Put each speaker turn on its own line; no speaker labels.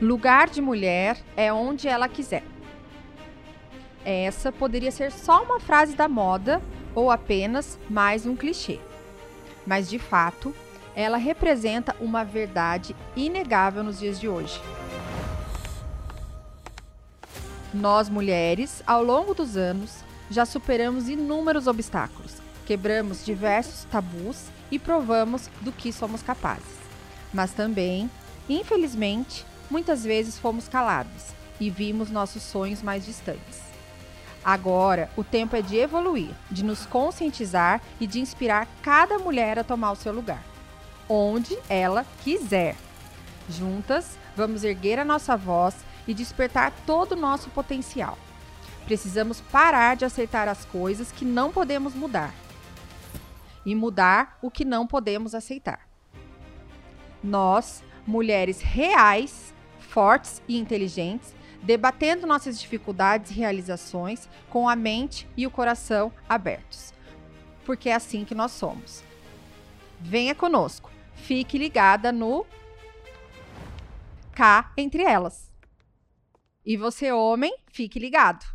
Lugar de mulher é onde ela quiser. Essa poderia ser só uma frase da moda ou apenas mais um clichê. Mas de fato, ela representa uma verdade inegável nos dias de hoje. Nós mulheres, ao longo dos anos, já superamos inúmeros obstáculos, quebramos diversos tabus e provamos do que somos capazes. Mas também, infelizmente, muitas vezes fomos calados e vimos nossos sonhos mais distantes. Agora, o tempo é de evoluir, de nos conscientizar e de inspirar cada mulher a tomar o seu lugar, onde ela quiser. Juntas, vamos erguer a nossa voz e despertar todo o nosso potencial. Precisamos parar de aceitar as coisas que não podemos mudar e mudar o que não podemos aceitar. Nós, mulheres reais, fortes e inteligentes, debatendo nossas dificuldades e realizações com a mente e o coração abertos. Porque é assim que nós somos. Venha conosco. Fique ligada no K entre elas. E você, homem, fique ligado.